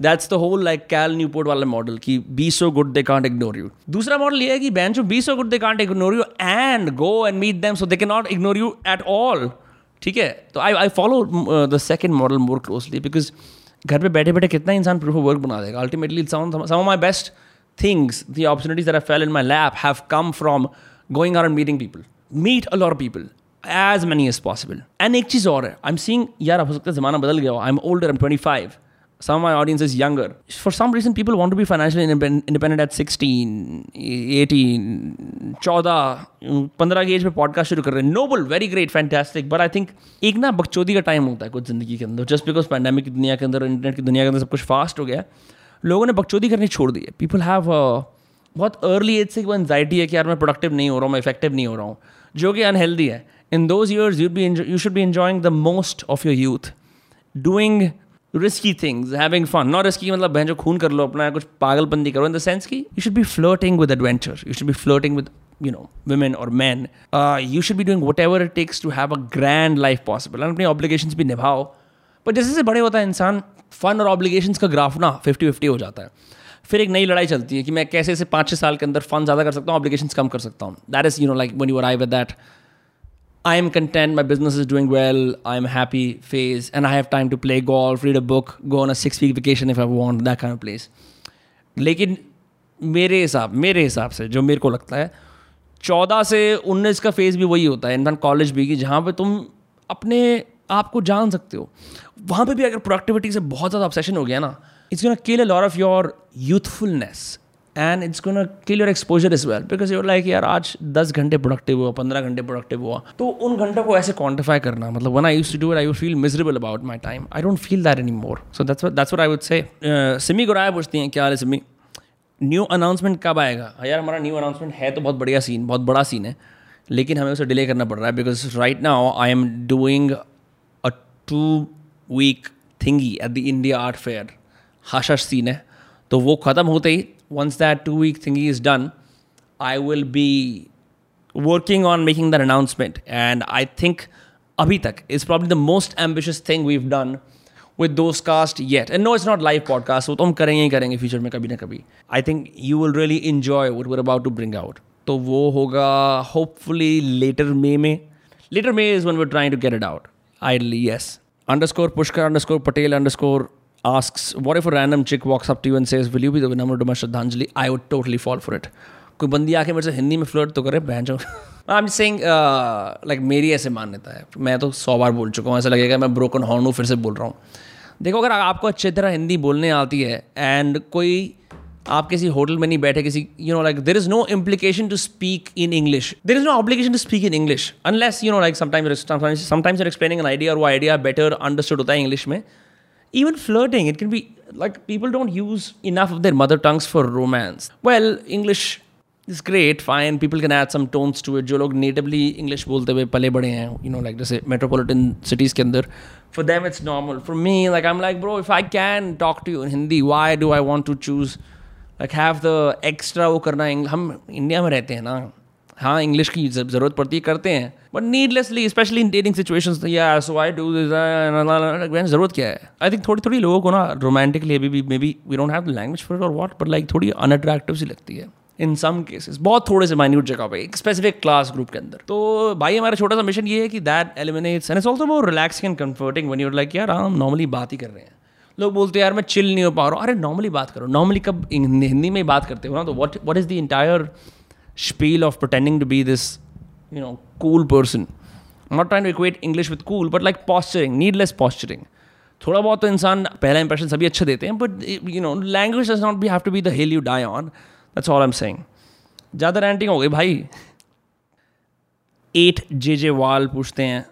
that's the whole like Cal Newport वाला मॉडल कि be so good they can't ignore you दूसरा मॉडल ये है कि ban be so good they can't ignore you and go and meet them so they can not ignore you at all ठीक है तो I I follow the second model more closely because घर पे बैठे बैठे कितना इंसान प्रूफ ऑफ़ वर्क बना देगा? Ultimately some my best things the opportunities I fell in my lap have come from going are and meeting people meet a lot people as many as possible and एक चीज़ और है आई एम सींग यार हो सकता है ज़माना बदल गया I am older am twenty five some of my audience is younger. For some reason, people want to be financially independent at 16, 18, 14, 15 की एज में पॉडकास्ट शुरू कर रहे हैं। Noble very great fantastic but I think एक ना बकचोदी का टाइम होता है कुछ ज़िंदगी के अंदर। जस्ट बिकॉज़ पैंडेमिक की दुनिया के अंदर इंटरनेट की दुनिया के अंदर सब कुछ फास्ट हो गया लोगों ने बकचोदी करनी छोड़ दी है। पीपल हैव बहुत अर्ली एज से वो एनजाइटी है कि यार मैं प्रोडक्टिव नहीं हो रहा हूँ मैं इफ़ेक्टिव नहीं हो रहा हूँ जो कि अनहेल्दी है। In those years you be you should be enjoying the most of your youth doing risky things having fun not risky मतलब बहन जो खून कर लो, अपना कुछ पागलपंदी करो इन द सेंस की you should be floating with adventure you should be floating with you know women और man you should should doing whatever it takes to have a grand life possible. And अपनी obligations भी निभाओ. पर जैसे जैसे बड़े होता है इंसान फन और ऑब्लिगेशंस का ग्राफ ना फिफ्टी फिफ्टी हो जाता है. फिर एक नई लड़ाई चलती है कि मैं कैसे से पाँच छः साल के अंदर फन ज़्यादा कर सकता हूँ ऑब्लिगेशंस कम कर सकता हूँ. That is you know like when you I with that I am content, my business is doing well, I'm happy phase, and I have time to play golf, read a book, go on a six week vacation if I want, that kind of place. लेकिन मेरे हिसाब मेरे हिसाब से जो मेरे को लगता है चौदह से उन्नीस का फ़ेज़ भी वही होता है इनफैक्ट कॉलेज भी कि जहाँ पे तुम अपने आप को जान सकते हो। वहाँ पे भी अगर प्रोडक्टिविटी से बहुत ज़्यादा ऑब्सेशन हो गया ना it's gonna kill a lot of your youthfulness and it's gonna kill your exposure as well because you're like यार आज दस घंटे प्रोडक्टिव हुआ, पंद्रह घंटे प्रोडक्टिव हुआ. तो उन घंटों को ऐसे क्वान्टिफाई करना मतलब when I used to do I would feel miserable about my time I don't feel that any more so that's that's I would say Simi Guraya पूछती हैं, क्या हाल है सिमी न्यू अनाउंसमेंट कब आएगा? यार, हमारा न्यू अनाउंसमेंट है तो बहुत बढ़िया सीन बहुत बड़ा सीन है, लेकिन हमें उसे डिले करना पड़ रहा है because right now I am doing a two week thingy at the India Art Fair हाशा scene है। तो वो ख़त्म होते ही once that two week thingy is done, I will be working on making that announcement. And I think Abhi tak is probably the most ambitious thing we've done with those cast yet. And no, it's not live podcast. So tum karenge hi karenge future mein kabhi na kabhi. I think you will really enjoy what we're about to bring out. तो वो होगा hopefully later May में. Later May is when we're trying to get it out. Ideally, yes. Underscore Pushkar underscore Patel underscore asks, What if a random chick walks up to you and says, Will you be the winner to my Shraddhanjali? I would totally fall for it. कोई बंदी आके मेरे से हिंदी में फ्लर्ट तो करे बहन आई एम सेइंग लाइक मेरी ऐसे मान्यता है। मैं तो सौ बार बोल चुका हूँ ऐसा लगेगा मैं ब्रोकन हॉर्न हूँ फिर से बोल रहा हूँ। देखो अगर आपको अच्छी तरह हिंदी बोलने आती है एंड कोई आप किसी होटल में नहीं बैठे किसी you know like there is no implication to speak in English there is no obligation to speak in English unless you know like sometimes sometimes explaining an idea और वो आइडिया बेटर अंडरस्टूड होता है इंग्लिश में। Even flirting it can be like people don't use enough of their mother tongues for romance well english is great fine people can add some tones to it जो लोग natively english बोलते हुए पले बड़े हैं you know like जैसे metropolitan cities के अंदर for them it's normal for me like i'm like bro if i can talk to you in hindi why do i want to choose like have the extra वो करना हम इंडिया में रहते हैं ना हाँ इंग्लिश की ज़रूरत पड़ती है करते हैं but needlessly specially in dating situation ज़रूरत क्या है? आई थिंक थोड़ी थोड़ी लोगों को ना रोमांटिकली अभी भी maybe we don't have language for और वॉट बट लाइक थोड़ी अनअट्रैक्टिव सी लगती है इन सम केसेस बहुत थोड़े से माइन्यूट जगह पे एक स्पेसिफिक क्लास ग्रुप के अंदर। तो भाई हमारा छोटा सा मिशन ये है कि that eliminates and it's also more relaxing and comforting when you're like यार हम नॉर्मली बात ही कर रहे हैं. लोग बोलते हैं यार मैं चिल नहीं हो पा रहा हूँ. अरे नॉर्मली बात करो। नॉर्मली कब हिंदी में ही बात करते हो ना तो what what is the entire spiel of pretending to be this, you know, cool person. I'm not trying to equate English with cool, but like posturing, needless posturing. थोड़ा बहुत तो इंसान पहला इंप्रेशन सभी अच्छा देते हैं but you know language does not be have to be the hill you die on that's all I am saying ज़्यादा रैंटिंग हो गई भाई एट जे जे वाल पूछते हैं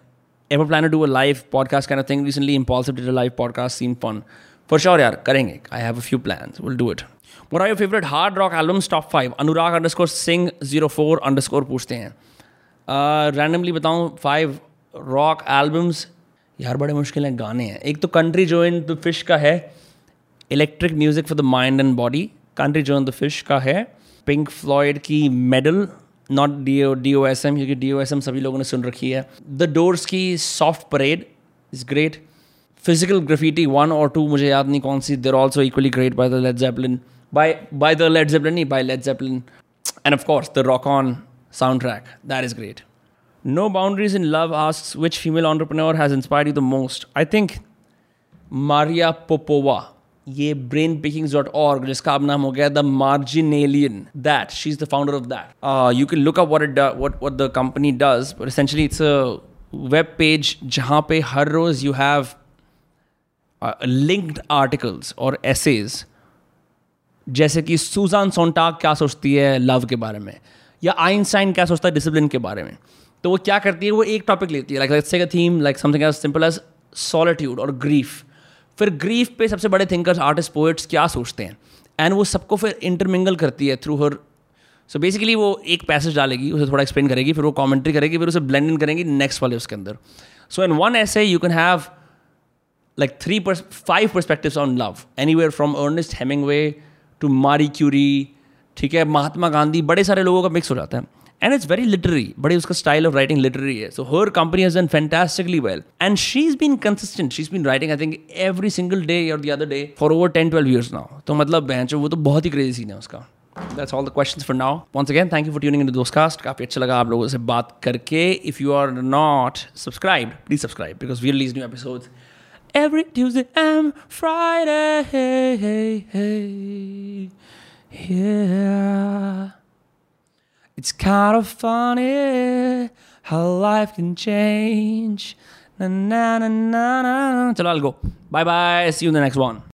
ever plan to do a live podcast can thing recently impossible did a live podcast seen fun for sure यार करेंगे I have a few plans will do it What are your favorite hard rock albums? Top five. Anurag underscore Singh zero four underscore पूछते हैं रैंडमली बताऊँ फाइव रॉक एल्बम्स यार बड़े मुश्किल हैं गाने हैं। एक तो Country Joe in the Fish का है। Electric Music for the Mind and Body Country Joe in the Fish का है। पिंक फ्लॉयड की Meddle not D O D O S M क्योंकि डी ओ एस एम सभी लोगों ने सुन रखी है। द डोर्स की Soft Parade is great Physical Graffiti one और टू मुझे याद नहीं कौन सी। There also equally great by the Led Zeppelin by by the Led Zeppelin, by Led Zeppelin, and of course the Rock On soundtrack. That is great. No Boundaries in Love asks which female entrepreneur has inspired you the most. I think Maria Popova ये ब्रेन पिकिंग्स डॉट ऑर्ग जिसका अब नाम हो गया the Marginalian that she is the founder of that you can look up what it what the company does but it's a web page जहाँ पे हर रोज़ यू हैव लिंक्ड आर्टिकल्स और एसेज जैसे कि सुजान सोनटाक क्या सोचती है लव के बारे में या आइंस्टाइन क्या सोचता है डिसिप्लिन के बारे में? तो वो क्या करती है, वो एक टॉपिक लेती है like let's say theme like something as simple as solitude और ग्रीफ फिर ग्रीफ पे सबसे बड़े थिंकर्स आर्टिस्ट पोइट्स क्या सोचते हैं? एंड वो सबको फिर इंटरमिंगल करती है थ्रू हर सो बेसिकली वो एक पैसेज डालेगी, उसे थोड़ा एक्सप्लेन करेगी, फिर वो कॉमेंट्री करेगी, फिर उसे ब्लेंड इन करेंगी नेक्स्ट वाले उसके अंदर. So in one essay you can have like three five perspective on love anywhere from Ernest Hemingway to Marie Curie ठीक है महात्मा गांधी बड़े सारे लोगों का मिक्स हो जाता है एंड इट्स वेरी लिटरी बड़ी उसका स्टाइल ऑफ़ राइटिंग लिटरी है so her company has done fantastically well and she is been consistent she is been writing I think every single day और the other day for over ten twelve years now तो मतलब वो तो बहुत ही क्रेजी सीन है उसका That's all the questions for now. Once again, thank you for tuning into Dostcast. काफ़ी अच्छा लगा आप लोगों से बात करके. If you are not subscribe please subscribe because we release new episodes every Tuesday and Friday. Yeah. It's kind of funny how life can change. Na na na na na. Chalo, I'll go. Bye bye. See you in the next one.